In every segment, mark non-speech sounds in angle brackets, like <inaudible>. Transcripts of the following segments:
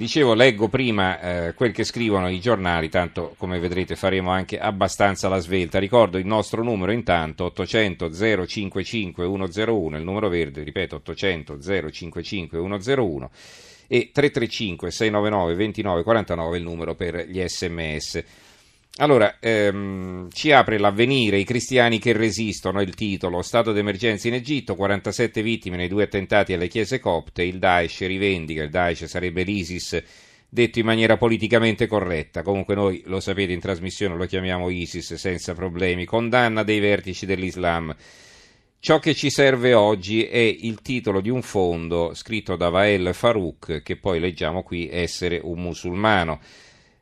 Dicevo, leggo prima eh, quel che scrivono i giornali, tanto come vedrete faremo anche abbastanza la svelta. Ricordo il nostro numero intanto 800 055 101, il numero verde, ripeto 800 055 101 e 335 699 2949 il numero per gli sms. Allora, ehm, ci apre l'avvenire, i cristiani che resistono, il titolo, stato d'emergenza in Egitto, 47 vittime nei due attentati alle chiese copte, il Daesh rivendica, il Daesh sarebbe l'ISIS, detto in maniera politicamente corretta, comunque noi lo sapete in trasmissione lo chiamiamo ISIS senza problemi, condanna dei vertici dell'Islam. Ciò che ci serve oggi è il titolo di un fondo scritto da Wael Farouk, che poi leggiamo qui essere un musulmano.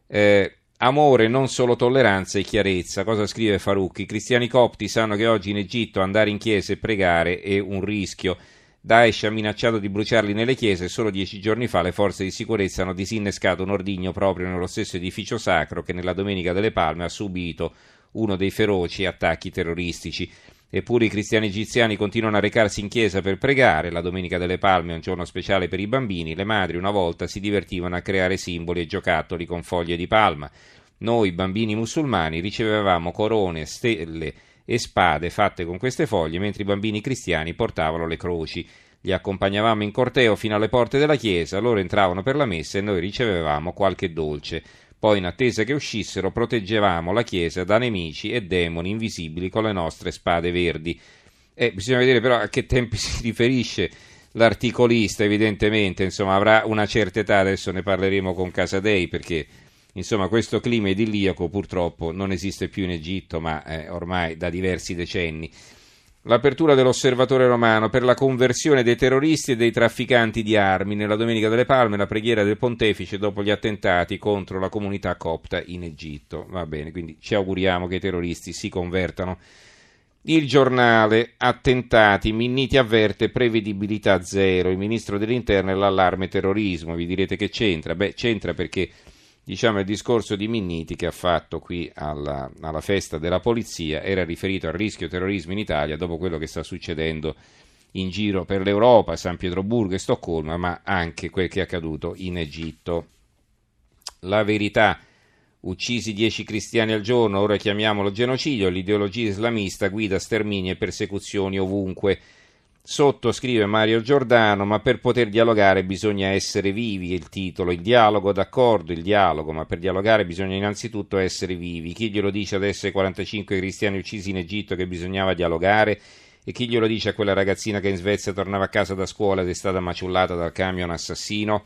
Eh, Amore, non solo tolleranza e chiarezza. Cosa scrive Farouk? I cristiani copti sanno che oggi in Egitto andare in chiesa e pregare è un rischio. Daesh ha minacciato di bruciarli nelle chiese e solo dieci giorni fa le forze di sicurezza hanno disinnescato un ordigno proprio nello stesso edificio sacro che nella Domenica delle Palme ha subito uno dei feroci attacchi terroristici. Eppure i cristiani egiziani continuano a recarsi in chiesa per pregare. La Domenica delle Palme è un giorno speciale per i bambini. Le madri una volta si divertivano a creare simboli e giocattoli con foglie di palma. Noi, bambini musulmani, ricevevamo corone, stelle e spade fatte con queste foglie, mentre i bambini cristiani portavano le croci. Li accompagnavamo in corteo fino alle porte della chiesa, loro entravano per la messa e noi ricevevamo qualche dolce. Poi, in attesa che uscissero, proteggevamo la chiesa da nemici e demoni invisibili con le nostre spade verdi. Eh, bisogna vedere però a che tempi <laughs> si riferisce l'articolista, evidentemente, insomma, avrà una certa età, adesso ne parleremo con Casadei perché Insomma, questo clima idilliaco purtroppo non esiste più in Egitto, ma eh, ormai da diversi decenni. L'apertura dell'osservatore romano per la conversione dei terroristi e dei trafficanti di armi nella Domenica delle Palme, la preghiera del pontefice dopo gli attentati contro la comunità copta in Egitto. Va bene, quindi ci auguriamo che i terroristi si convertano. Il giornale, attentati, Minniti avverte prevedibilità zero, il ministro dell'interno e l'allarme terrorismo, vi direte che c'entra? Beh, c'entra perché diciamo, il discorso di Minniti che ha fatto qui alla, alla, festa della polizia era riferito al rischio terrorismo in Italia dopo quello che sta succedendo in giro per l'Europa, San Pietroburgo e Stoccolma, ma anche quel che è accaduto in Egitto. La verità, uccisi dieci cristiani al giorno, ora chiamiamolo genocidio, l'ideologia islamista guida stermini e persecuzioni ovunque. Sotto scrive Mario Giordano, ma per poter dialogare bisogna essere vivi, il titolo, il dialogo, d'accordo, il dialogo, ma per dialogare bisogna innanzitutto essere vivi. Chi glielo dice adesso ai 45 cristiani uccisi in Egitto che bisognava dialogare? E chi glielo dice a quella ragazzina che in Svezia tornava a casa da scuola ed è stata maciullata dal camion assassino?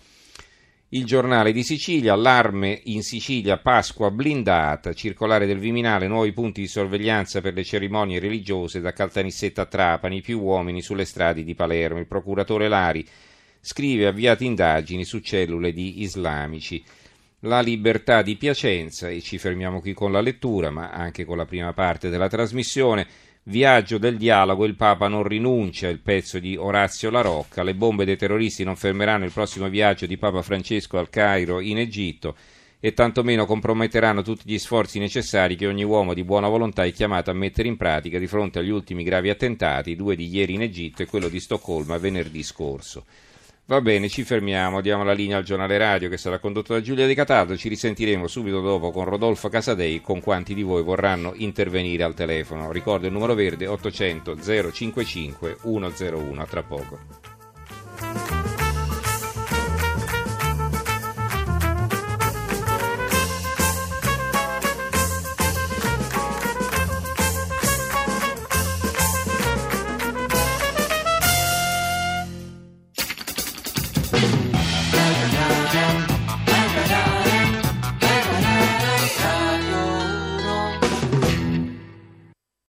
Il giornale di Sicilia, allarme in Sicilia, Pasqua blindata, circolare del Viminale, nuovi punti di sorveglianza per le cerimonie religiose da Caltanissetta a Trapani, più uomini sulle strade di Palermo. Il procuratore Lari scrive avviate indagini su cellule di islamici. La libertà di Piacenza, e ci fermiamo qui con la lettura, ma anche con la prima parte della trasmissione, Viaggio del dialogo, il Papa non rinuncia, il pezzo di Orazio La Rocca, le bombe dei terroristi non fermeranno il prossimo viaggio di Papa Francesco al Cairo in Egitto e tantomeno comprometteranno tutti gli sforzi necessari che ogni uomo di buona volontà è chiamato a mettere in pratica di fronte agli ultimi gravi attentati, due di ieri in Egitto e quello di Stoccolma venerdì scorso. Va bene, ci fermiamo, diamo la linea al giornale radio che sarà condotto da Giulia Di Cataldo, ci risentiremo subito dopo con Rodolfo Casadei con quanti di voi vorranno intervenire al telefono. Ricordo il numero verde 800 055 101, a tra poco.